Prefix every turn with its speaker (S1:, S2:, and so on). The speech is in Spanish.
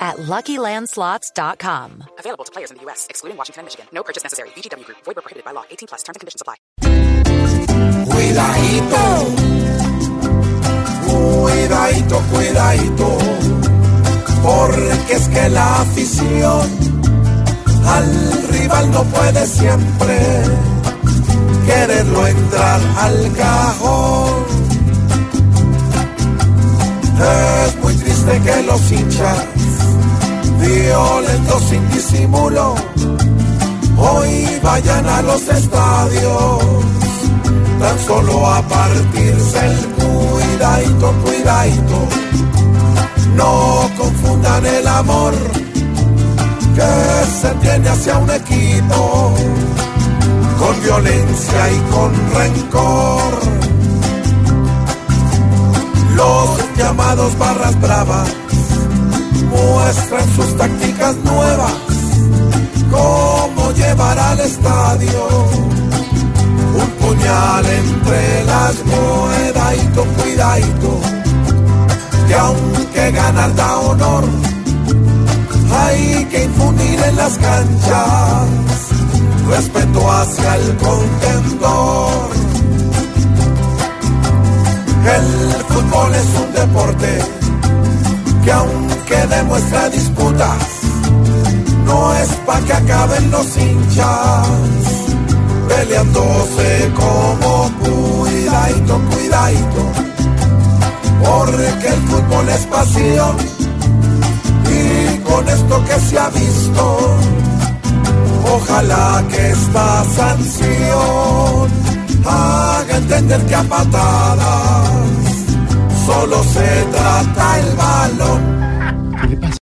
S1: at LuckyLandSlots.com.
S2: Available to players in the U.S., excluding Washington and Michigan. No purchase necessary. VGW Group. Void where prohibited by law. 18 plus. Terms and conditions apply.
S3: Cuidadito, cuidadito, cuidadito, porque es que la afición al rival no puede siempre quererlo entrar al cajón. Es muy triste que los hinchas, violentos sin disimulo, hoy vayan a los estadios tan solo a partirse el cuidadito, cuidadito. No confundan el amor que se tiene hacia un equipo con violencia y con rencor. Los llamados barras bravas muestran sus tácticas nuevas, cómo llevar al estadio un puñal entre las cuidadito, cuidadito, que aunque ganar da honor, hay que infundir en las canchas respeto hacia el contendor. El fútbol es un deporte que aunque demuestra disputas, no es pa' que acaben los hinchas peleándose como cuidadito, cuidadito, porque el fútbol es pasión y con esto que se ha visto, ojalá que esta sanción haga entender que a patadas solo se trata el balón.